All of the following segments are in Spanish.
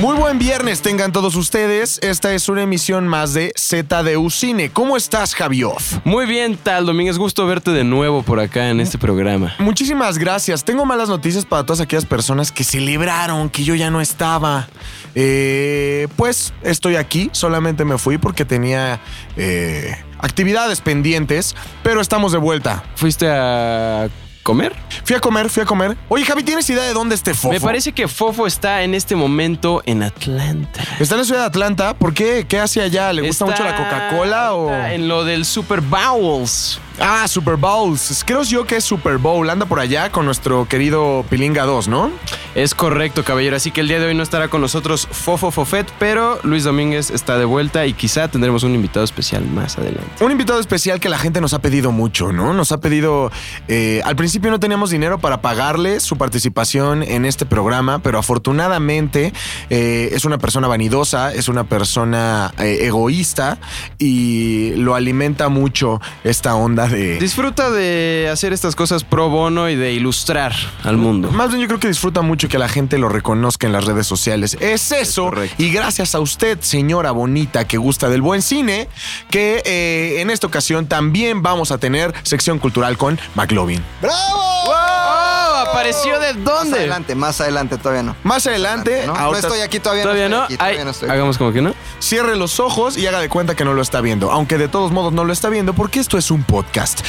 Muy buen viernes tengan todos ustedes. Esta es una emisión más de ZDU Cine. ¿Cómo estás, Javioff? Muy bien, tal Domínguez. Gusto verte de nuevo por acá en este programa. Muchísimas gracias. Tengo malas noticias para todas aquellas personas que celebraron que yo ya no estaba. Eh, pues estoy aquí. Solamente me fui porque tenía eh, actividades pendientes, pero estamos de vuelta. ¿Fuiste a comer? Fui a comer, fui a comer. Oye, Javi, ¿tienes idea de dónde esté Fofo? Me parece que Fofo está en este momento en Atlanta. Está en la ciudad de Atlanta. ¿Por qué? ¿Qué hace allá? ¿Le gusta Está- mucho la Coca-Cola o...? En lo del Super Bowls. Ah, Super Bowls. Creo yo que es Super Bowl. Anda por allá con nuestro querido Pilinga 2, ¿no? Es correcto, caballero. Así que el día de hoy no estará con nosotros Fofo Fofet, pero Luis Domínguez está de vuelta y quizá tendremos un invitado especial más adelante. Un invitado especial que la gente nos ha pedido mucho, ¿no? Nos ha pedido... eh, al principio no teníamos dinero para pagarle su participación en este programa, pero afortunadamente eh, es una persona vanidosa, es una persona eh, egoísta y lo alimenta mucho esta onda de... Disfruta de hacer estas cosas pro bono y de ilustrar al mundo. Más bien yo creo que disfruta mucho que la gente lo reconozca en las redes sociales. Es eso. y gracias a usted, señora bonita que gusta del buen cine, que eh, en esta ocasión también vamos a tener sección cultural con McLovin. ¡Oh! ¿Apareció de Más dónde? adelante, más adelante, todavía no. Más adelante, ¿no? No ahorita estoy aquí todavía. ¿Todavía no? estoy aquí, Ay, todavía no estoy. hagamos como que no. cierre los ojos y haga de cuenta que no lo está viendo. Aunque de todos modos no lo está viendo porque esto es un podcast.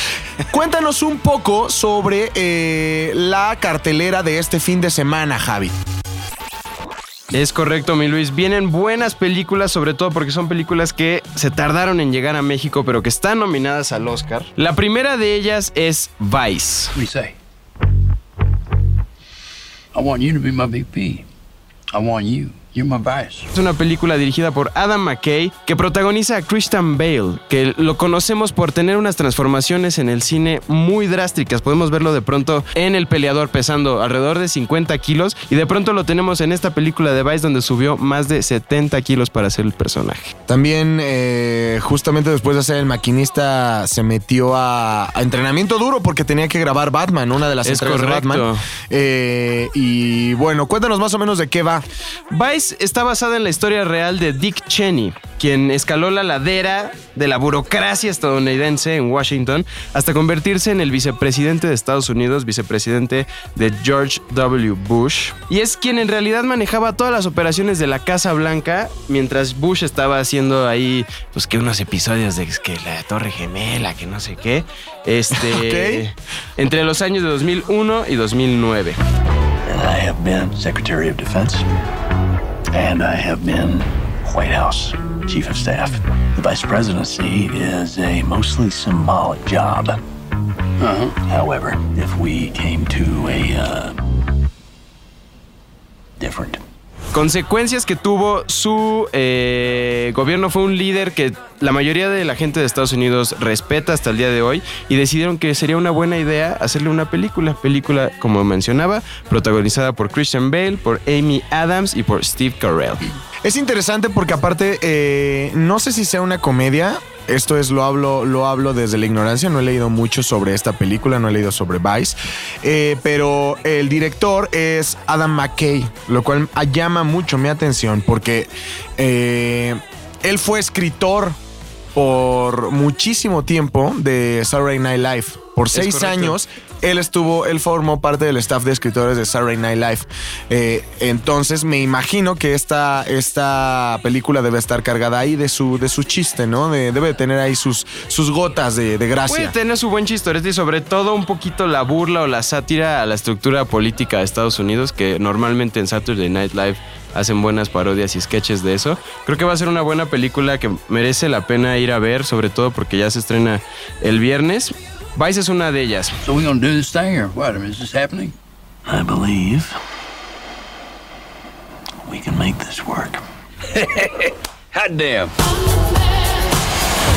Cuéntanos un poco sobre eh, la cartelera de este fin de semana, Javi. Es correcto, mi Luis. Vienen buenas películas, sobre todo porque son películas que se tardaron en llegar a México, pero que están nominadas al Oscar. La primera de ellas es Vice. You say? I want you to be my VP. I want you. My vice. Es una película dirigida por Adam McKay que protagoniza a Christian Bale, que lo conocemos por tener unas transformaciones en el cine muy drásticas. Podemos verlo de pronto en El Peleador pesando alrededor de 50 kilos y de pronto lo tenemos en esta película de Vice donde subió más de 70 kilos para ser el personaje. También, eh, justamente después de ser el maquinista, se metió a, a entrenamiento duro porque tenía que grabar Batman, una de las Es entregas de. Batman. Eh, y bueno, cuéntanos más o menos de qué va. Vice está basada en la historia real de Dick Cheney, quien escaló la ladera de la burocracia estadounidense en Washington hasta convertirse en el vicepresidente de Estados Unidos, vicepresidente de George W. Bush. Y es quien en realidad manejaba todas las operaciones de la Casa Blanca mientras Bush estaba haciendo ahí, pues que unos episodios de que la Torre Gemela, que no sé qué. Este. Entre los años de 2001 y 2009. I have been Secretary of Defense, and I have been White House Chief of Staff. The Vice Presidency is a mostly symbolic job. However, if we came to a uh, different consecuencias que tuvo su eh, gobierno fue un líder que la mayoría de la gente de Estados Unidos respeta hasta el día de hoy y decidieron que sería una buena idea hacerle una película, película como mencionaba, protagonizada por Christian Bale, por Amy Adams y por Steve Carell. Es interesante porque aparte, eh, no sé si sea una comedia. Esto es, lo hablo, lo hablo desde la ignorancia. No he leído mucho sobre esta película, no he leído sobre Vice. Eh, pero el director es Adam McKay, lo cual llama mucho mi atención porque eh, él fue escritor por muchísimo tiempo de Saturday Night Live. Por seis años él estuvo, él formó parte del staff de escritores de Saturday Night Live. Eh, entonces me imagino que esta, esta película debe estar cargada ahí de su, de su chiste, ¿no? De- debe de tener ahí sus, sus gotas de, de Puede gracia. tener su buen chistorete y sobre todo un poquito la burla o la sátira a la estructura política de Estados Unidos, que normalmente en Saturday Night Live hacen buenas parodias y sketches de eso. Creo que va a ser una buena película que merece la pena ir a ver, sobre todo porque ya se estrena el viernes. Vice es una de ellas. So we gonna do this thing or what? I mean, is this happening? I believe we can make this work. Hot damn.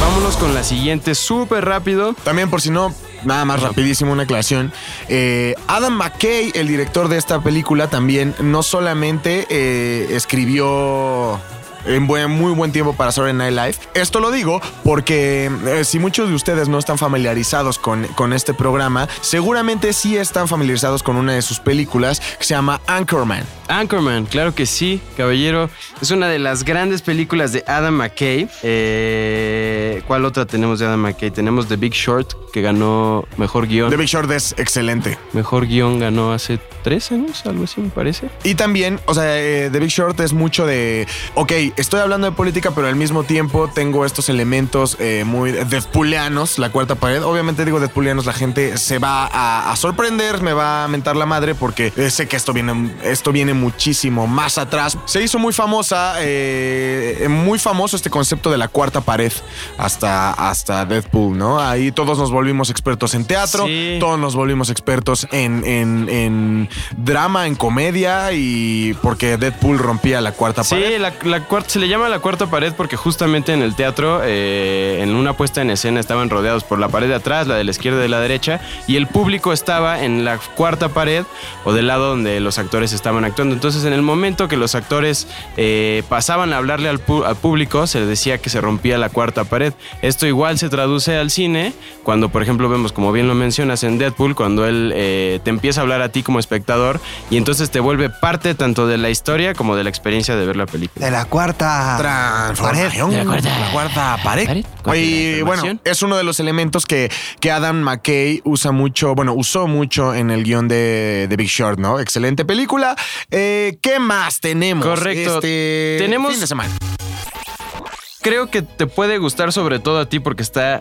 Vámonos con la siguiente, súper rápido. También por si no, nada más rapidísimo una aclaración. Eh, Adam McKay, el director de esta película, también no solamente eh, escribió en buen, muy buen tiempo para Saturday Night Live. Esto lo digo porque eh, si muchos de ustedes no están familiarizados con, con este programa, seguramente sí están familiarizados con una de sus películas que se llama Anchorman. Anchorman, claro que sí, caballero. Es una de las grandes películas de Adam McKay. Eh, ¿Cuál otra tenemos de Adam McKay? Tenemos The Big Short, que ganó mejor guion. The Big Short es excelente. Mejor guion ganó hace tres años, algo así me parece. Y también, o sea, eh, The Big Short es mucho de, ok, estoy hablando de política, pero al mismo tiempo tengo estos elementos eh, muy deadpoolianos, la cuarta pared. Obviamente digo deadpoolianos, la gente se va a, a sorprender, me va a mentar la madre porque eh, sé que esto viene, esto viene muchísimo más atrás. Se hizo muy famosa, eh, muy famoso este concepto de la cuarta pared hasta, hasta Deadpool, ¿no? Ahí todos nos volvimos expertos en teatro, Sí. todos nos volvimos expertos en, en- en drama, en comedia y porque Deadpool rompía la cuarta pared. Sí, la, la cuarta, se le llama la cuarta pared porque justamente en el teatro, eh, en una puesta en escena, estaban rodeados por la pared de atrás, la de la izquierda y de la derecha, y el público estaba en la cuarta pared o del lado donde los actores estaban actuando. Entonces, en el momento que los actores eh, pasaban a hablarle al, al público, se les decía que se rompía la cuarta pared. Esto igual se traduce al cine cuando, por ejemplo, vemos, como bien lo mencionas en Deadpool, cuando él eh, te empieza a hablar a ti como espectador y entonces te vuelve parte tanto de la historia como de la experiencia de ver la película. De la cuarta Transformación. De la cuarta- La cuarta pared. pared. Y bueno, es uno de los elementos que, que Adam McKay usa mucho, bueno, usó mucho en el guion de, de Big Short, ¿no? Excelente película. Eh, ¿Qué más tenemos? Correcto. Este Tenemos- fin de semana. Creo que te puede gustar sobre todo a ti porque está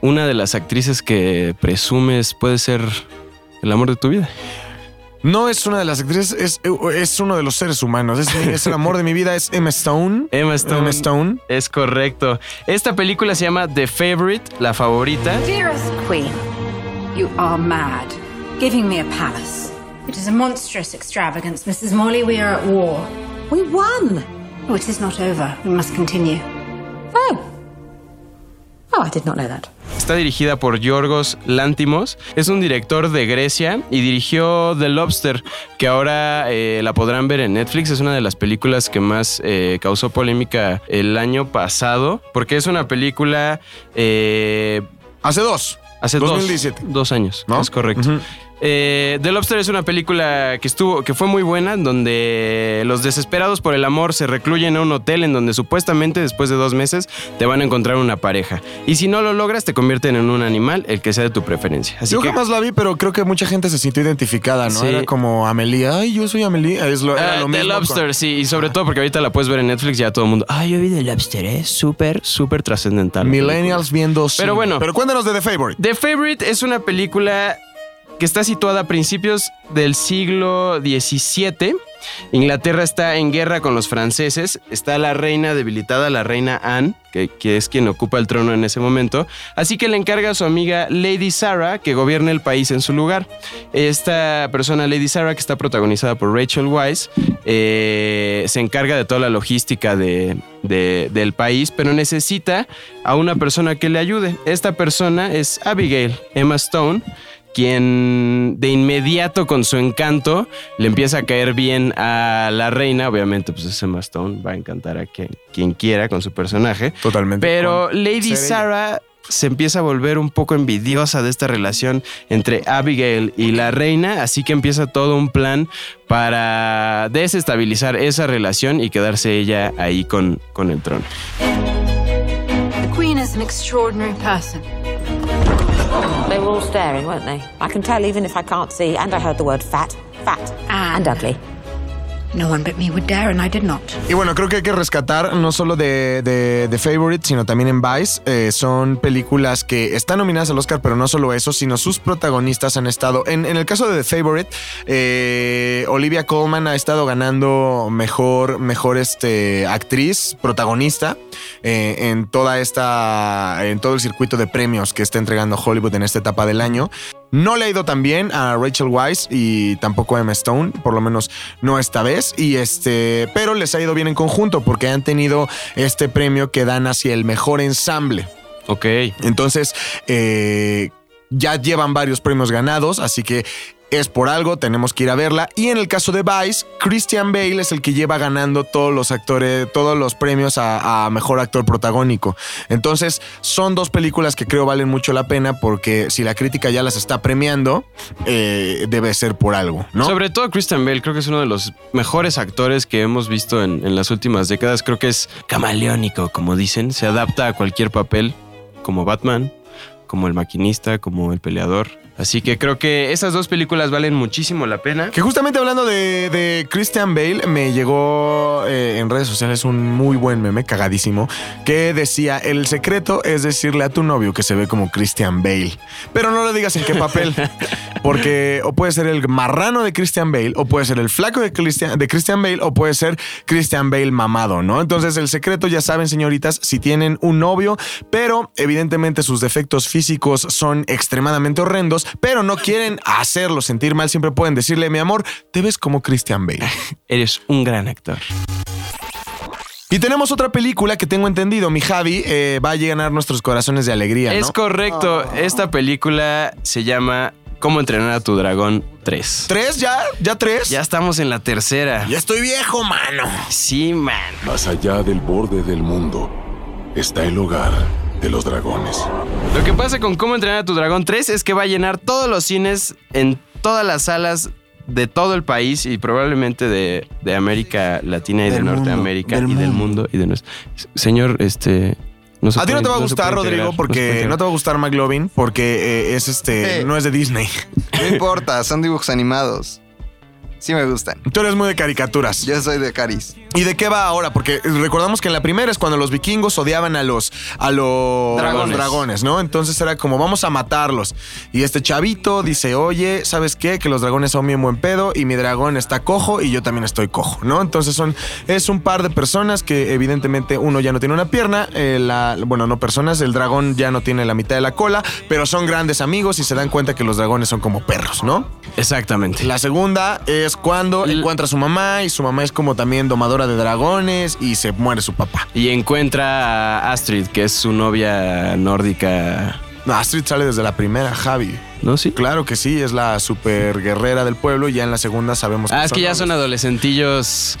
una de las actrices que presumes puede ser el amor de tu vida. No es una de las actrices, es, es uno de los seres humanos. Es, es el amor de mi vida, es Emma Stone. Emma Stone. Emma Stone. Es correcto. Esta película se llama The Favorite, la favorita. Dearest Queen, you are mad. Giving me a palace. It is a monstrous extravagance, Mrs. Morley. We are at war. We won. Oh, it is not over. We must continue. Oh. Oh, I did not know that. Está dirigida por Yorgos Lantimos. Es un director de Grecia y dirigió The Lobster, que ahora eh, la podrán ver en Netflix. Es una de las películas que más eh, causó polémica el año pasado, porque es una película eh, Hace dos. Hace 2017. Dos, dos años, ¿No? es correcto. Eh, The Lobster es una película que estuvo, que fue muy buena, donde los desesperados por el amor se recluyen a un hotel en donde supuestamente después de dos meses te van a encontrar una pareja. Y si no lo logras, te convierten en un animal, el que sea de tu preferencia. Así yo que jamás la vi, pero creo que mucha gente se sintió identificada, ¿no? Sí. Era como Amelie. Ay, yo soy Amelie. Es lo, era Ah, lo The mismo Lobster, con- sí, y sobre todo porque ahorita la puedes ver en Netflix y ya todo el mundo. Ay, yo vi The Lobster, es súper, súper trascendental. Millennials viendo. Pero bueno. Pero cuéntanos de The Favorite. The Favorite es una película que está situada a principios del siglo XVII. Inglaterra está en guerra con los franceses. Está la reina debilitada, la reina Anne, que, es quien ocupa el trono en ese momento. Así que le encarga a su amiga Lady Sarah que gobierne el país en su lugar. Esta persona, Lady Sarah, que está protagonizada por Rachel Weisz, eh, se encarga de toda la logística de- de- del país, pero necesita a una persona que le ayude. Esta persona es Abigail, Emma Stone quien de inmediato con su encanto le empieza a caer bien a la reina. Obviamente, pues ese Emma Stone va a encantar a quien, quien quiera con su personaje. Totalmente. Pero Lady. Sarah se empieza a volver un poco envidiosa de esta relación entre Abigail y la reina, así que empieza todo un plan para desestabilizar esa relación y quedarse ella ahí con, con el trono. The Queen is an extraordinary person. They were all staring, weren't they? I can tell even if I can't see, and I heard the word fat, fat, and And- ugly. No one but me would dare, and I did not. Y bueno, creo que hay que rescatar no solo de, de, de Favorite, sino también en Vice. Eh, son películas que están nominadas al Oscar, pero no solo eso, sino sus protagonistas han estado. En, en el caso de The Favorite, eh, Olivia Colman ha estado ganando mejor, mejor este, actriz, protagonista, eh, en toda esta. en todo el circuito de premios que está entregando Hollywood en esta etapa del año. No le ha ido tan bien a Rachel Weisz y tampoco a Emma Stone, por lo menos no esta vez. Y este, pero les ha ido bien en conjunto porque han tenido este premio que dan hacia el mejor ensamble. Ok. Entonces, eh, ya llevan varios premios ganados, así que es por algo, tenemos que ir a verla. Y en el caso de Vice, Christian Bale es el que lleva ganando todos los actores, todos los premios a, mejor actor protagónico. Entonces, son dos películas que creo valen mucho la pena porque si la crítica ya las está premiando, eh, debe ser por algo, ¿no? Sobre todo Christian Bale, creo que es uno de los mejores actores que hemos visto en, en las últimas décadas. Creo que es camaleónico, como dicen. Se adapta a cualquier papel, como Batman, como el maquinista, como el peleador. Así que creo que esas dos películas valen muchísimo la pena. Que justamente hablando de, de Christian Bale, me llegó eh, en redes sociales un muy buen meme, cagadísimo, que decía, el secreto es decirle a tu novio que se ve como Christian Bale. Pero no le digas en qué papel, porque o puede ser el marrano de Christian Bale, o puede ser el flaco de Christian, de Christian Bale, o puede ser Christian Bale mamado, ¿no? Entonces el secreto, ya saben, señoritas, si tienen un novio, pero evidentemente sus defectos físicos son extremadamente horrendos, pero no quieren hacerlo sentir mal, siempre pueden decirle, mi amor, te ves como Christian Bale. Eres un gran actor. Y tenemos otra película que tengo entendido, mi Javi, eh, va a llenar nuestros corazones de alegría, ¿no? Es correcto. Esta película se llama Cómo entrenar a tu dragón 3. ¿Tres ya? ¿Ya tres? Ya estamos en la tercera. Ya estoy viejo, mano. Sí, man. Más allá del borde del mundo está el hogar de los dragones. Lo que pasa con Cómo entrenar a tu dragón 3 es que va a llenar todos los cines en todas las salas de todo el país y probablemente de, de América Latina y Del de mundo, Norteamérica del y del mundo. y de nuestro. Señor, este. no se A ti no te va a gustar, Rodrigo, integrar, porque no te va a gustar McLovin, porque eh, es este, no es de Disney. No importa, son dibujos animados. Sí me gustan. Tú eres muy de caricaturas. Yo soy de Caris. ¿Y de qué va ahora? Porque recordamos que en la primera es cuando los vikingos odiaban a los, a los Dragones. dragones, ¿no? Entonces era como, vamos a matarlos. Y este chavito dice, oye, ¿sabes qué? Que los dragones son bien buen pedo y mi dragón está cojo y yo también estoy cojo, ¿no? Entonces son, es un par de personas que evidentemente uno ya no tiene una pierna, eh, la- bueno, no personas, el dragón ya no tiene la mitad de la cola, pero son grandes amigos y se dan cuenta que los dragones son como perros, ¿no? Exactamente. La segunda es cuando L- encuentra a su mamá y su mamá es como también domadora de dragones y se muere su papá. Y encuentra a Astrid, que es su novia nórdica. No, Astrid sale desde la primera, Javi. ¿No? Sí. Claro que sí, es la super guerrera del pueblo y ya en la segunda sabemos Ah, es que ya son adolescentillos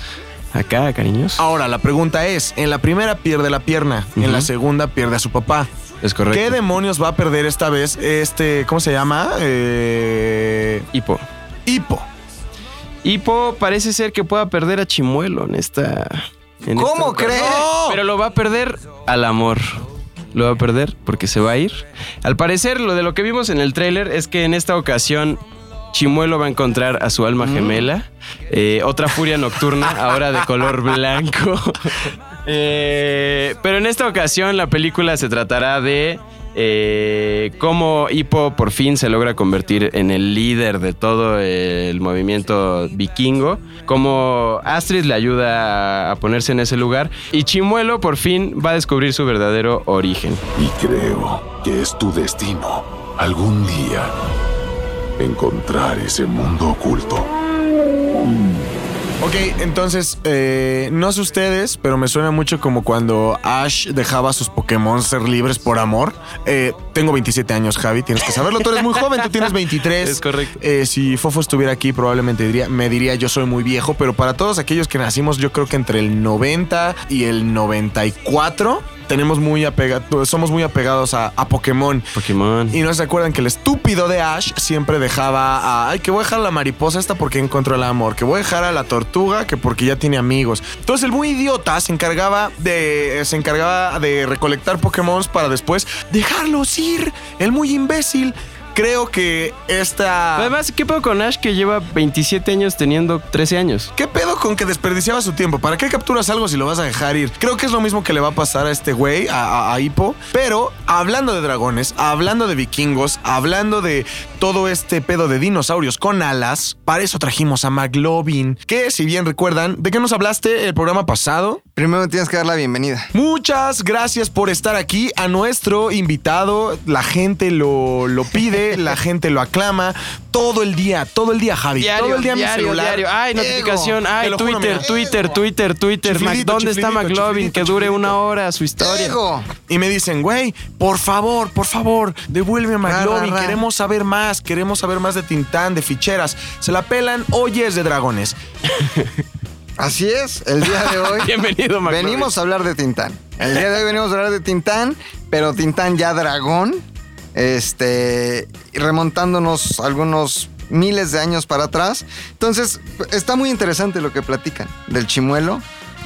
acá, cariños. Ahora, la pregunta es, en la primera pierde la pierna, en la segunda pierde a su papá. Es correcto. ¿Qué demonios va a perder esta vez este, ¿cómo se llama? Eh, Hipo. Hipo. Hipo parece ser que pueda perder a Chimuelo en esta. en ¿Cómo esta crees? Pero lo va a perder al amor. Lo va a perder porque se va a ir. Al parecer, lo de lo que vimos en el tráiler es que en esta ocasión Chimuelo va a encontrar a su alma gemela. eh, otra furia nocturna, ahora de color blanco. Eh, pero en esta ocasión la película se tratará de eh, cómo Hippo por fin se logra convertir en el líder de todo el movimiento vikingo, cómo Astrid le ayuda a, a ponerse en ese lugar y Chimuelo por fin va a descubrir su verdadero origen. Y creo que es tu destino algún día encontrar ese mundo oculto. Ok, entonces, eh, no sé ustedes, pero me suena mucho como cuando Ash dejaba a sus Pokémon ser libres por amor. Eh, tengo 27 años, Javi, tienes que saberlo. Tú eres muy joven, tú tienes 23. Es correcto. Eh, si Fofo estuviera aquí, probablemente diría, me diría yo soy muy viejo, pero para todos aquellos que nacimos, yo creo que entre el 90 y el 94, tenemos muy apegados, somos muy apegados a, a Pokémon. Pokémon. Y no se acuerdan que el estúpido de Ash siempre dejaba a, ay, que voy a dejar a la mariposa esta porque encontró el amor, que voy a dejar a la tortuga que porque ya tiene amigos. Entonces el muy idiota se encargaba de, se encargaba de recolectar Pokémon para después dejarlos ir. El muy imbécil. Creo que esta... Además, ¿qué pedo con Ash que lleva 27 años teniendo 13 años? ¿Qué pedo con que desperdiciaba su tiempo? ¿Para qué capturas algo si lo vas a dejar ir? Creo que es lo mismo que le va a pasar a este güey, a, a- a Hippo. Pero hablando de dragones, hablando de vikingos, hablando de todo este pedo de dinosaurios con alas, para eso trajimos a McLovin. Que si bien recuerdan, ¿de qué nos hablaste el programa pasado? Primero tienes que dar la bienvenida. Muchas gracias por estar aquí. A nuestro invitado, la gente lo, lo pide. La gente lo aclama todo el día, todo el día, Javi. todo el día mi diario, celular. diario. Ay, notificación. Ay, juro, Twitter. Twitter, Twitter, Twitter. Mac, ¿Dónde está McLovin? Que dure una hora su historia. Y me dicen, güey, por favor, por favor, devuelve a McLovin. Queremos saber más, queremos saber más de Tintán, de ficheras. Se la pelan, oyes de dragones. Así es, el día de hoy. Bienvenido, McLovin. Venimos a hablar de Tintán. El día de hoy venimos a hablar de Tintán, pero Tintán ya dragón. Este, remontándonos algunos miles de años para atrás. Entonces, está muy interesante lo que platican del chimuelo.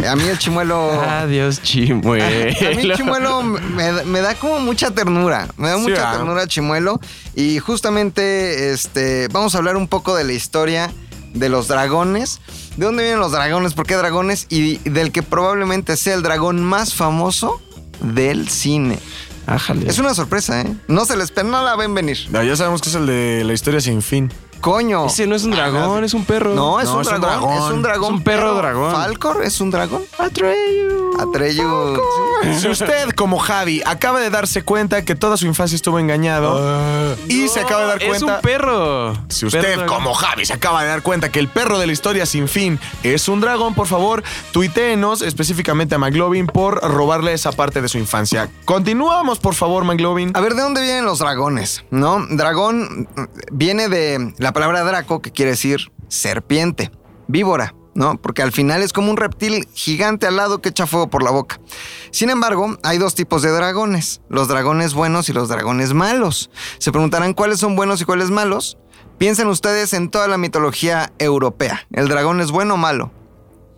A mí el chimuelo. Adiós, chimuelo. A mí Chimuelo me, me da como mucha ternura, me da Sí, mucha ternura Chimuelo y justamente este vamos a hablar un poco de la historia de los dragones, de dónde vienen los dragones, por qué dragones y del que probablemente sea el dragón más famoso del cine. Ájale. Es una sorpresa, ¿eh? No se les no la ven venir. No, ya sabemos que es el de la historia sin fin. Coño. Ese no es un dragón, es un perro. No, es, No, un, es un dragón, dragón. Es un dragón. Es un perro dragón. ¿Falcor es un dragón? Atreyu. Atreyu. sí. Si usted, como Javi, acaba de darse cuenta que toda su infancia estuvo engañado y se acaba de dar Es cuenta. un perro. Si usted, Perro dragón. como Javi, se acaba de dar cuenta que el perro de la historia sin fin es un dragón, por favor, tuiteenos específicamente a McLovin por robarle esa parte de su infancia. Continuamos, por favor, McLovin. A ver, ¿de dónde vienen los dragones? ¿No? Dragón viene de la palabra draco, que quiere decir serpiente, víbora, ¿no? Porque al final es como un reptil gigante al lado que echa fuego por la boca. Sin embargo, hay dos tipos de dragones, los dragones buenos y los dragones malos. Se preguntarán cuáles son buenos y cuáles malos. Piensen ustedes en toda la mitología europea. ¿El dragón es bueno o malo?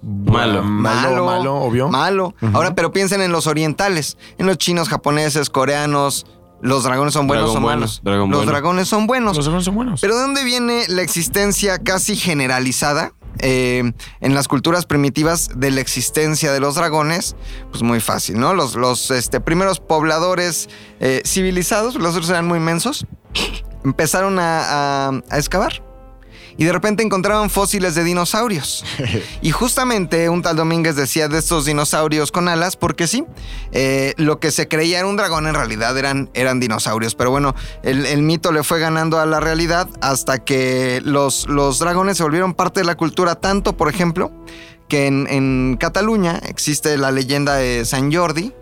Malo. Malo, malo, obvio. Malo. Ahora, pero piensen en los orientales, en los chinos, japoneses, coreanos. ¿Los dragones son buenos o bueno, malos? dragón los bueno. dragones son buenos. Los dragones son buenos. Pero ¿de dónde viene la existencia casi generalizada eh, en las culturas primitivas de la existencia de los dragones? Pues muy fácil, ¿no? Los, los este, primeros pobladores eh, civilizados, los otros eran muy inmensos, empezaron a, a- a excavar. Y de repente encontraban fósiles de dinosaurios. Y justamente un tal Domínguez decía de estos dinosaurios con alas, porque sí, eh, lo que se creía era un dragón en realidad eran, eran dinosaurios. Pero bueno, el, el mito le fue ganando a la realidad hasta que los, los dragones se volvieron parte de la cultura, tanto, por ejemplo, que en, en Cataluña existe la leyenda de San Jordi.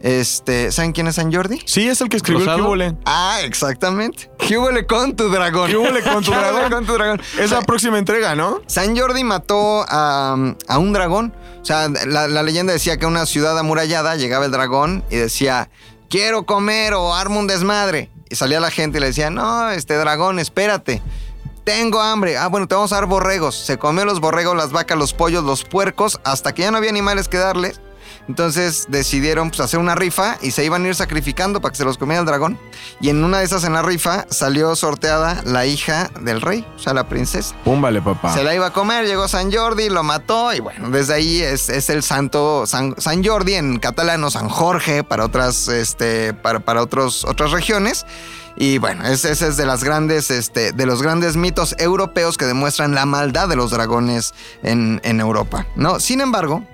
Este, ¿Saben quién es San Jordi? Sí, es el que escribió el ¿Rosado? Cúbole. Ah, exactamente. ¿Qué huele con tu dragón? ¿Qué huele con tu ¿Qué huele dragón? con tu dragón? Es la próxima entrega, ¿no? San Jordi mató a, a un dragón. O sea, la, la leyenda decía que a una ciudad amurallada llegaba el dragón y decía, quiero comer o armo un desmadre. Y salía la gente y le decía, no, este dragón, espérate. Tengo hambre. Ah, bueno, te vamos a dar borregos. Se comió los borregos, las vacas, los pollos, los puercos, hasta que ya no había animales que darles. Entonces decidieron pues, hacer una rifa y se iban a ir sacrificando para que se los comiera el dragón. Y en una de esas en la rifa salió sorteada la hija del rey, o sea, la princesa. Púmbale, papá. Se la iba a comer, llegó San Jordi, lo mató y bueno, desde ahí es, es el santo San, San Jordi en catalano, San Jorge para otras, este, para, para otros, otras regiones. Y bueno, ese, ese es de las grandes, este, de los grandes mitos europeos que demuestran la maldad de los dragones en, en Europa. ¿no? Sin embargo,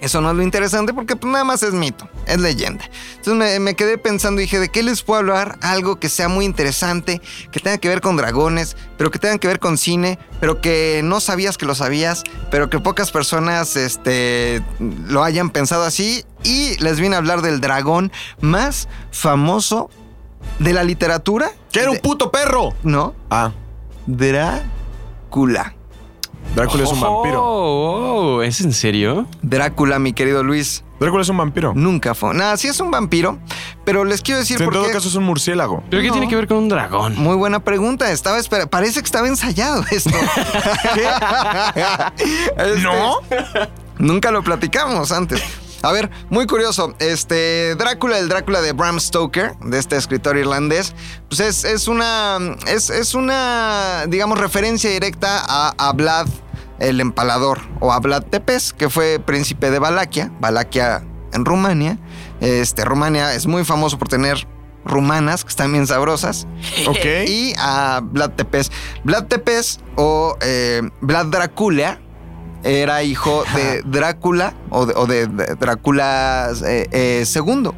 eso no es lo interesante porque pues, nada más es mito, es leyenda. Entonces me, me quedé pensando y dije, ¿de qué les puedo hablar? Algo que sea muy interesante, que tenga que ver con dragones, pero que tenga que ver con cine, pero que no sabías que lo sabías, pero que pocas personas este, lo hayan pensado así. Y les vine a hablar del dragón más famoso de la literatura. ¡Que era un puto perro! No, Ah, Drácula. Drácula es un vampiro. Oh, oh, ¿es en serio? Drácula, mi querido Luis, Drácula es un vampiro. nunca fue. Nada, sí es un vampiro, pero les quiero decir en por todo qué. caso es un murciélago. ¿Pero qué tiene que ver con un dragón? Muy buena pregunta. Estaba espera- Parece que estaba ensayado esto. Este, ¿No? Nunca lo platicamos antes. A ver, muy curioso. Este Drácula, el Drácula de Bram Stoker, de este escritor irlandés, pues es, es una. Es, es una, digamos, referencia directa a, a Vlad el Empalador o a Vlad Tepes, que fue príncipe de Valaquia, Valaquia en Rumania. Este, Rumania es muy famoso por tener rumanas que están bien sabrosas Ok. y a Vlad Tepes. Vlad Tepes o eh, Vlad Drácula era hijo de Drácula o de, o de- de Drácula eh, eh, II,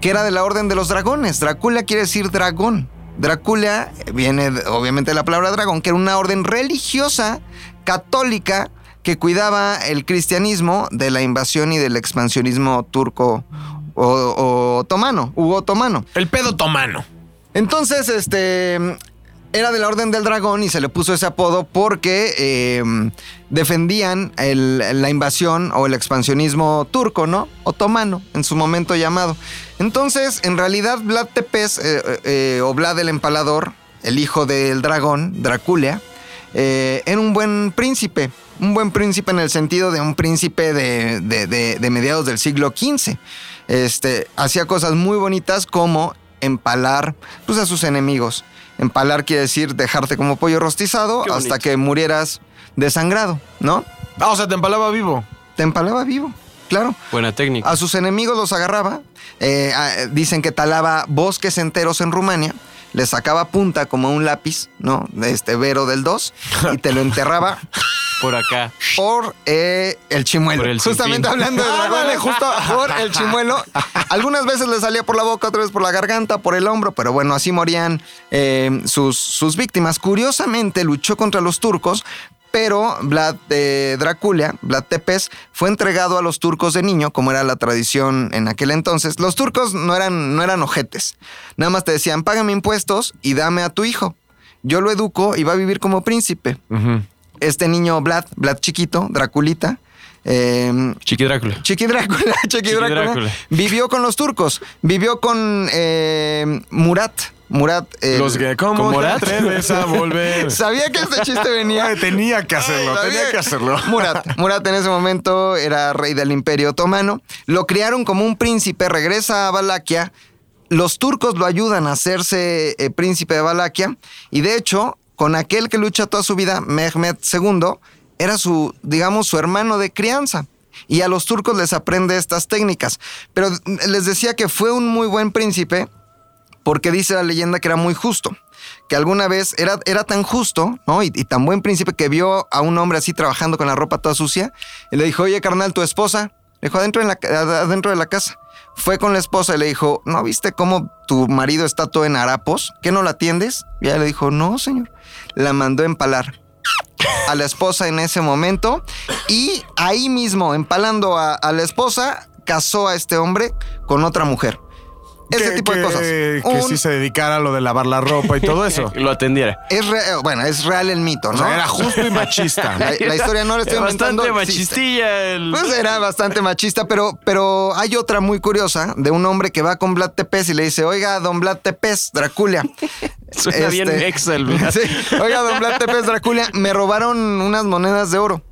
que era de la Orden de los Dragones. Drácula quiere decir dragón. Drácula viene obviamente de la palabra dragón, que era una orden religiosa católica que cuidaba el cristianismo de la invasión y del expansionismo turco o, o otomano, u otomano. El pedo tomano. Entonces, este era de la Orden del Dragón y se le puso ese apodo porque eh, defendían la invasión o el expansionismo turco, ¿no? Otomano, en su momento llamado. Entonces, en realidad, Vlad Tepes, eh, eh, o Vlad el Empalador, el hijo del dragón, Draculia, era un buen príncipe. Un buen príncipe en el sentido de un príncipe de- de mediados del siglo XV. Este, hacía cosas muy bonitas como empalar pues, a sus enemigos. Empalar quiere decir dejarte como pollo rostizado hasta que murieras desangrado, ¿no? Ah, o sea, te empalaba vivo. Te empalaba vivo, claro. Buena técnica. A sus enemigos los agarraba. eh, dicen que talaba bosques enteros en Rumania. Le sacaba punta como un lápiz, ¿no? De este Vero del 2. Y te lo enterraba Por acá. por eh, el chimuelo. Por el Justamente hablando de Ah, dragones, justo por el chimuelo. Algunas veces le salía por la boca, otras veces por la garganta, por el hombro, pero bueno, así morían eh, sus, sus víctimas. Curiosamente, luchó contra los turcos. Pero Vlad de Drácula, Vlad Tepes, fue entregado a los turcos de niño, como era la tradición en aquel entonces. Los turcos no eran, no eran ojetes. Nada más te decían, págame impuestos y dame a tu hijo. Yo lo educo y va a vivir como príncipe este niño Vlad, Vlad chiquito, Draculita, eh, Chiqui Drácula. Chiqui Drácula, Chiqui Drácula. vivió con los turcos, vivió con eh, Murat, Murat. el- Los que, ¿cómo ¿Con te Morat? atreves a volver? Sabía que este chiste venía. Tenía que hacerlo, Ay, tenía que hacerlo. Murat, Murat en ese momento era rey del Imperio Otomano. Lo criaron como un príncipe, regresa a Valaquia. Los turcos lo ayudan a hacerse eh, príncipe de Valaquia. Y de hecho, con aquel que lucha toda su vida, Mehmed II, era su, digamos, su hermano de crianza. Y a los turcos les aprende estas técnicas. Pero les decía que fue un muy buen príncipe porque dice la leyenda que era muy justo, que alguna vez era, era tan justo, ¿no? Y, tan buen príncipe que vio a un hombre así trabajando con la ropa toda sucia y le dijo, oye carnal, tu esposa, le dijo, adentro, de la casa. Fue con la esposa y le dijo, ¿no viste cómo tu marido está todo en harapos? ¿Qué no la atiendes? Y ella le dijo, no, señor. La mandó a empalar a la esposa en ese momento y ahí mismo, empalando a la esposa, casó a este hombre con otra mujer. Ese Que- tipo de que- cosas. Que Un- sí se dedicara a lo de lavar la ropa y todo eso. Lo atendiera. Es re- bueno, es real el mito, O ¿no? sea, era justo y machista. La, la historia no la estoy inventando. Bastante machistilla el... Pues era bastante machista, pero, pero hay otra muy curiosa de un hombre que va con Vlad Tepes y le dice, oiga, don Vlad Tepes, Draculia. Suena bien Este- Excel, ¿verdad? Sí. Oiga, don Vlad Tepes, Draculia, me robaron unas monedas de oro.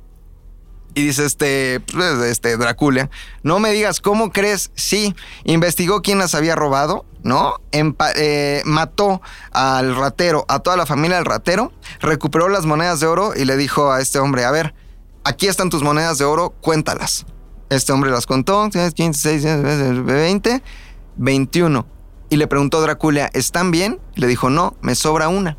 Y dice este, pues, este Drácula, no me digas, ¿cómo crees? Sí, investigó quién las había robado, ¿no? Eh, mató al ratero, a toda la familia del ratero, recuperó las monedas de oro y le dijo a este hombre, a ver, aquí están tus monedas de oro, cuéntalas. Este hombre las contó, 15, 16, 20, 21. Y le preguntó Drácula, ¿están bien? Y le dijo, no, me sobra una.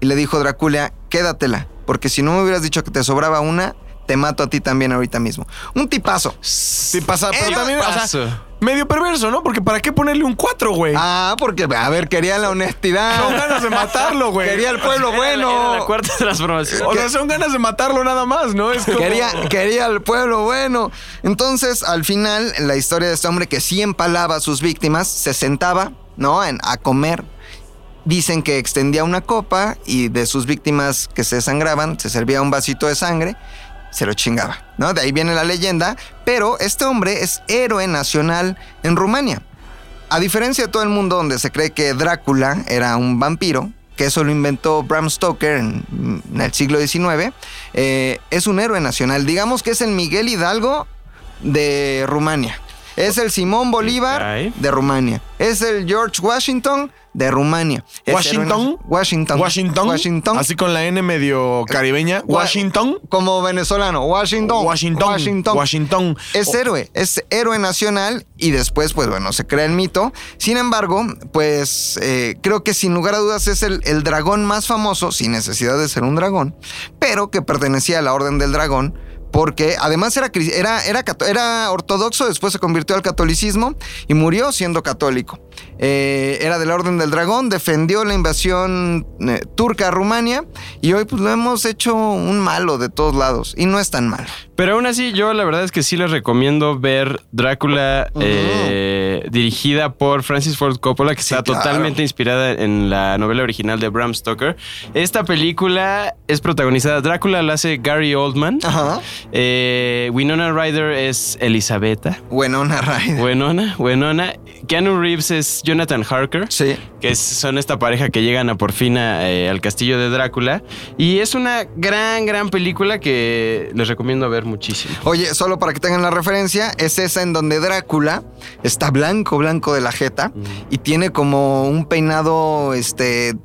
Y le dijo Drácula, quédatela, porque si no me hubieras dicho que te sobraba una, te mato a ti también ahorita mismo. Un tipazo. Sí pasa, pero también, o sea, paso. medio perverso, ¿no? Porque ¿para qué ponerle un 4, güey? Ah, porque, a ver, quería la honestidad. Son ganas de matarlo, güey. Quería el pueblo Era la- era bueno. la cuarta transformación. O sea, son ganas de matarlo nada más, ¿no? Es como... Quería, quería al pueblo bueno. Entonces, al final, la historia de este hombre que sí empalaba a sus víctimas, se sentaba, ¿no? En- a comer. Dicen que extendía una copa y de sus víctimas que se desangraban, se servía un vasito de sangre, se lo chingaba, ¿no? De ahí viene la leyenda. Pero este hombre es héroe nacional en Rumania. A diferencia de todo el mundo donde se cree que Drácula era un vampiro, que eso lo inventó Bram Stoker en, en el siglo XIX, eh, es un héroe nacional. Digamos que es el Miguel Hidalgo de Rumania. Es el Simón Bolívar de Rumania. Es el George Washington de Rumania. Washington. Washington. Washington. Washington. Así con la N medio caribeña. Wa- Washington. Como venezolano. Washington. Washington. Washington. Washington. Es héroe, es héroe nacional y después, pues bueno, se crea el mito. Sin embargo, pues eh, creo que sin lugar a dudas es el, el dragón más famoso, sin necesidad de ser un dragón, pero que pertenecía a la Orden del Dragón porque además era, era, era ortodoxo, después se convirtió al catolicismo y murió siendo católico. Eh, era de la Orden del Dragón, defendió la invasión eh, turca a Rumania y hoy pues lo hemos hecho un malo de todos lados y no es tan malo. Pero aún así, yo la verdad es que sí les recomiendo ver Drácula eh, dirigida por Francis Ford Coppola, que está claro. totalmente inspirada en la novela original de Bram Stoker. Esta película es protagonizada, Drácula la hace Gary Oldman. Ajá. Eh, Winona Ryder es Elisabetta. Buenona Ryder. Buenona, buenona. Keanu Reeves es Jonathan Harker. Sí. Que es- son esta pareja que llegan a por fin a, eh, al castillo de Drácula. Y es una gran, gran película que les recomiendo ver muchísimo. Oye, solo para que tengan la referencia, es esa en donde Drácula está blanco, blanco de la jeta y tiene como un peinado, este,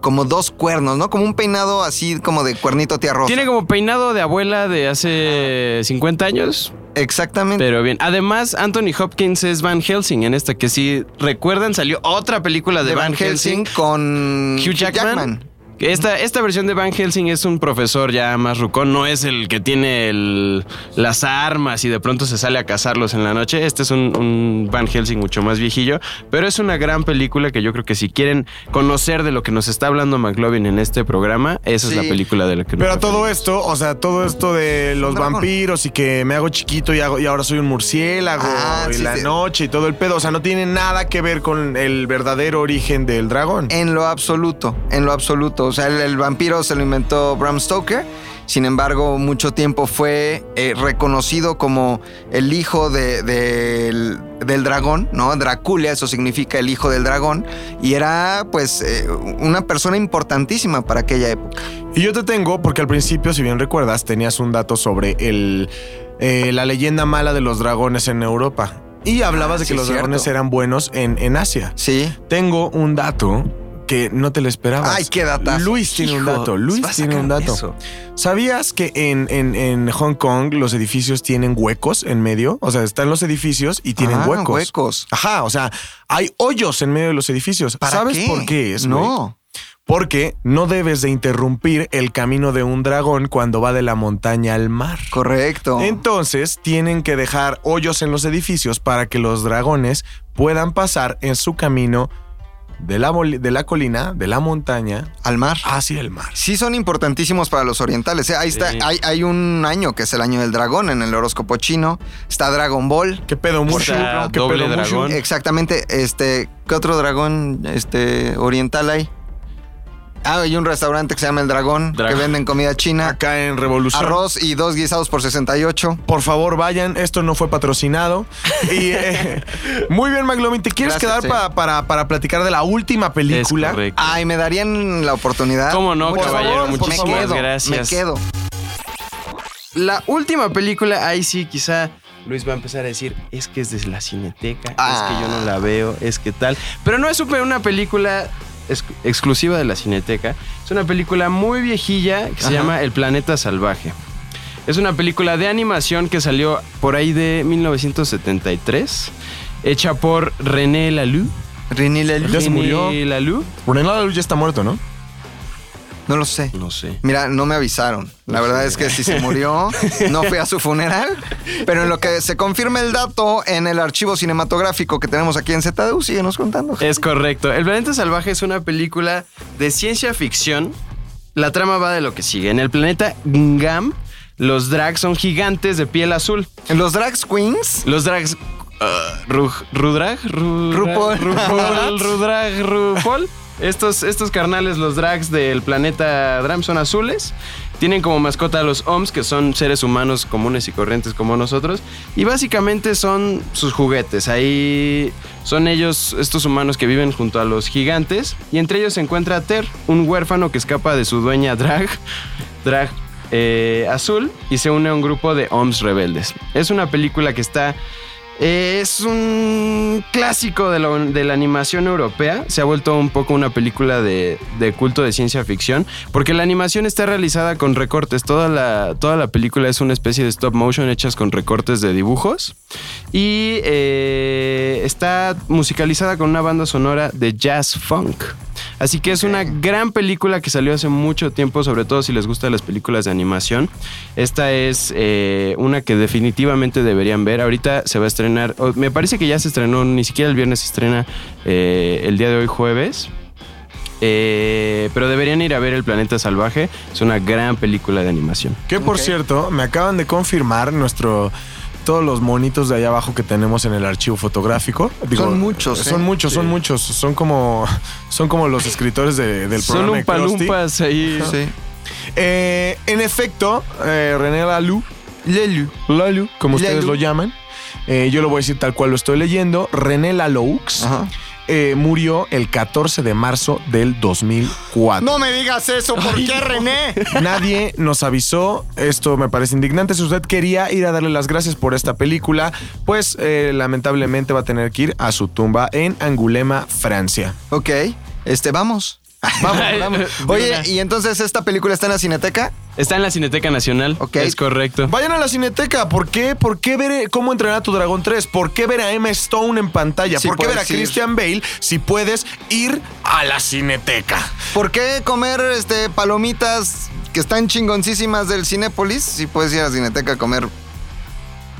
como dos cuernos, ¿no? Como un peinado así como de cuernito tía rosa. Tiene como peinado de abuela de hace 50 años, Exactamente. pero bien. Además, Anthony Hopkins es Van Helsing en esta, que si recuerdan, salió otra película de, de Van, Helsing. con Hugh Jackman. Esta, esta versión de Van Helsing es un profesor ya más rucón, no es el que tiene el- las armas y de pronto se sale a cazarlos en la noche. Este es un, un Van Helsing mucho más viejillo, pero es una gran película que yo creo que si quieren conocer de lo que nos está hablando McLovin en este programa, esa es la película de la que nos Pero todo esto, o sea, todo esto de los vampiros y que me hago chiquito y, hago- y ahora soy un murciélago Ah, y sí, la sí. noche y todo el pedo. O sea, no tiene nada que ver con el verdadero origen del dragón. En lo absoluto, en lo absoluto. O sea, el, el vampiro se lo inventó Bram Stoker. Sin embargo, mucho tiempo fue eh, reconocido como el hijo de- del- del dragón, ¿no? Draculia, eso significa el hijo del dragón. Y era, pues, eh, una persona importantísima para aquella época. Y yo te tengo, porque al principio, si bien recuerdas, tenías un dato sobre el, eh, la leyenda mala de los dragones en Europa. Y hablabas Ah, de que sí, los cierto. dragones eran buenos en, en Asia. Sí. Tengo un dato que no te lo esperabas. Ay, qué datazo. Luis tiene un dato. Luis tiene un dato. eso. ¿Sabías que en, en- en Hong Kong los edificios tienen huecos en medio? O sea, están los edificios y tienen Ah, huecos. huecos. Ajá, o sea, hay hoyos en medio de los edificios. ¿Para ¿Sabes qué? por qué es? No. Porque no debes de interrumpir el camino de un dragón cuando va de la montaña al mar. Correcto. Entonces tienen que dejar hoyos en los edificios para que los dragones puedan pasar en su camino de la, de la colina, de la montaña, Al mar. hacia el mar. Sí son importantísimos para los orientales. ¿eh? Ahí está, Sí. hay, hay un año que es el año del dragón en el horóscopo chino. Está Dragon Ball. ¿Qué pedo, Mushu? Está ¿Qué doble pedo, Mushu? dragón. Exactamente, este, ¿qué otro dragón este oriental hay? Ah, hay un restaurante que se llama El Dragón, Dragón. que venden comida china, Acá en Revolución. arroz y dos guisados por 68. Por favor, vayan. Esto no fue patrocinado. Y eh, muy bien, McLovin. ¿Te quieres Gracias, quedar sí. pa- para, para platicar de la última película? Es correcto. Ay, ¿me darían la oportunidad? ¿Cómo no, Muchas caballero? Muchísimas me quedo, gracias. Me quedo. La última película, ahí sí, quizá Luis va a empezar a decir, es que es de la cineteca, Ah. es que yo no la veo, es que tal. Pero no es super- una película ex- exclusiva de la cineteca. Es una película muy viejilla que se llama El Planeta Salvaje. Es una película de animación que salió por ahí de 1973, hecha por René Laloux. René Laloux. Ya se murió. René Laloux. René Laloux ya está muerto, ¿no? No lo sé. No sé. Mira, no me avisaron. La verdad es que si se murió, no fui a su funeral. Pero en lo que se confirma el dato en el archivo cinematográfico que tenemos aquí en ZDU, síguenos contando. Es correcto. El planeta salvaje es una película de ciencia ficción. La trama va de lo que sigue. En el planeta Ngam, los drags son gigantes de piel azul. Los drag queens. Los drags. uh, Ru- ¿Rudrag? Ru- RuPaul. RuPaul. Rudrag. RuPaul. Estos, estos carnales, los drags del planeta Dram, son azules. Tienen como mascota a los OMS, que son seres humanos comunes y corrientes como nosotros. Y básicamente son sus juguetes. Ahí son ellos, estos humanos que viven junto a los gigantes. Y entre ellos se encuentra Ter, un huérfano que escapa de su dueña Drag. Drag eh, azul y se une a un grupo de OMS rebeldes. Es una película que está... eh, es un clásico de la, animación europea. Se ha vuelto un poco una película de, culto de ciencia ficción. Porque la animación está realizada con recortes. Toda la, toda la película es una especie de stop motion hechas con recortes de dibujos. Y eh, está musicalizada con una banda sonora de jazz funk. Así que es una gran película que salió hace mucho tiempo, sobre todo si les gustan las películas de animación. Esta es eh, una que definitivamente deberían ver. Ahorita se va a estrenar, o me parece que ya se estrenó, ni siquiera el viernes se estrena eh, el día de hoy jueves. Eh, pero deberían ir a ver El Planeta Salvaje. Es una gran película de animación. Que por cierto, me acaban de confirmar nuestro. Todos los monitos de allá abajo que tenemos en el archivo fotográfico. Son muchos, ¿eh? Son muchos, son muchos. Son como, son como los escritores de- del Son programa. Krusty. palumpas ahí. Sí. Eh, en efecto, eh, René Lalou, Lelu, Lalu, como ustedes lo llaman, eh, yo lo voy a decir tal cual lo estoy leyendo, René Laloux Ajá. Eh, murió el 14 de marzo del 2004. No me digas eso, ¿por qué, René? Nadie nos avisó, esto me parece indignante, si usted quería ir a darle las gracias por esta película, pues eh, lamentablemente va a tener que ir a su tumba en Angulema, Francia. Ok, este, vamos. Vamos, vamos. Oye, y entonces esta película está en la Cineteca. Está en la Cineteca Nacional. Ok. Es correcto. Vayan a la Cineteca. ¿Por qué? ¿Por qué ver eh, cómo entrenar a tu dragón 3? ¿Por qué ver a Emma Stone en pantalla? Sí ¿Por qué ver a ir. Christian Bale si puedes ir a la Cineteca? ¿Por qué comer este, palomitas que están chingoncísimas del Cinépolis si puedes ir a la Cineteca a comer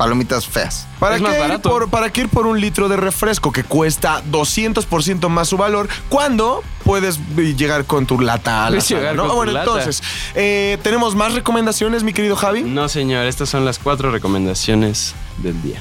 palomitas feas? ¿Para Es qué, más ir barato. por, ¿Para qué ir por un litro de refresco que cuesta 200% más su valor cuando puedes llegar con tu lata a la Puedes sala, llegar ¿no? con tu Bueno, lata. entonces, eh, ¿tenemos más recomendaciones, mi querido Javi? No, señor, estas son las cuatro recomendaciones del día.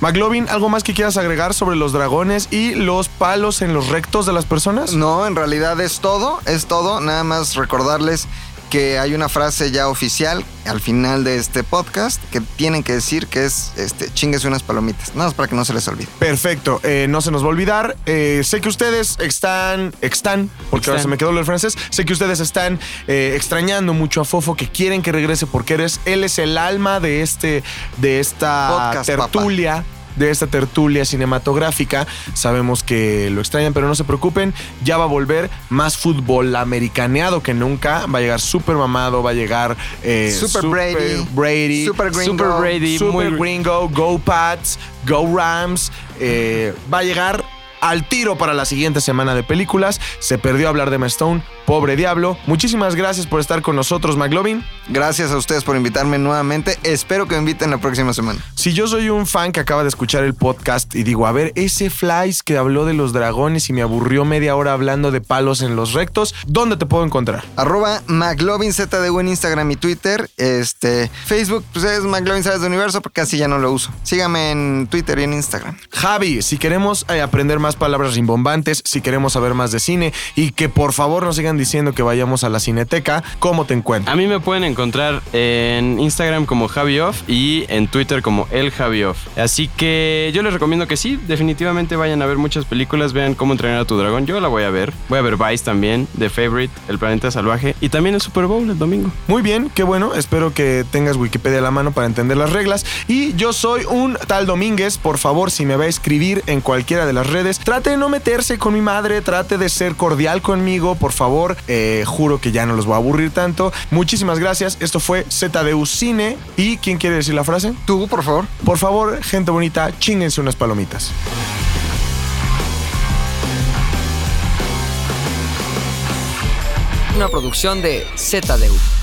McLovin, ¿algo más que quieras agregar sobre los dragones y los palos en los rectos de las personas? No, en realidad es todo, es todo. Nada más recordarles que hay una frase ya oficial al final de este podcast que tienen que decir que es este chingues unas palomitas. Nada más para que no se les olvide. Perfecto, eh, no se nos va a olvidar. Eh, sé que ustedes están, están, porque ahora se me quedó lo del francés. Sé que ustedes están eh, extrañando mucho a Fofo, que quieren que regrese porque eres, él es el alma de este, de esta Podcast, tertulia. De esta tertulia cinematográfica. Sabemos que lo extrañan, pero no se preocupen. Ya va a volver más fútbol americaneado que nunca. Va a llegar super mamado, va a llegar eh, Super Brady. Brady, Super Gringo. Super Brady, Super muy Gringo, Go Pats, Go Rams. eh, va a llegar al tiro para la siguiente semana de películas. Se perdió hablar de Emma Stone, pobre diablo. Muchísimas gracias por estar con nosotros, McLovin. Gracias a ustedes por invitarme nuevamente. Espero que me inviten la próxima semana. Si yo soy un fan que acaba de escuchar el podcast y digo, a ver, ese Flies que habló de los dragones y me aburrió media hora hablando de palos en los rectos, ¿dónde te puedo encontrar? Arroba McLovinZDU en Instagram y Twitter. Este, Facebook, pues es McLovin Salas de Universo, porque casi ya no lo uso. Sígame en Twitter y en Instagram. Javi, si queremos eh, aprender más palabras rimbombantes, si queremos saber más de cine y que por favor nos sigan diciendo que vayamos a la cineteca, ¿cómo te encuentras? A mí me pueden encontrar en Instagram como Javioff y en Twitter como El Javioff. Así que yo les recomiendo que sí, definitivamente vayan a ver muchas películas, vean cómo entrenar a tu dragón. Yo la voy a ver. Voy a ver Vice también, The Favorite, El Planeta Salvaje y también el Super Bowl el domingo. Muy bien, qué bueno. Espero que tengas Wikipedia a la mano para entender las reglas. Y yo soy un tal Domínguez. Por favor, si me va a escribir en cualquiera de las redes, trate de no meterse con mi madre, trate de ser cordial conmigo, por favor. Eh, juro que ya no los voy a aburrir tanto. Muchísimas gracias. Esto fue ZDU Cine. ¿Y quién quiere decir la frase? Tú, por favor. Por favor, gente bonita, chinguense unas palomitas. Una producción de ZDU.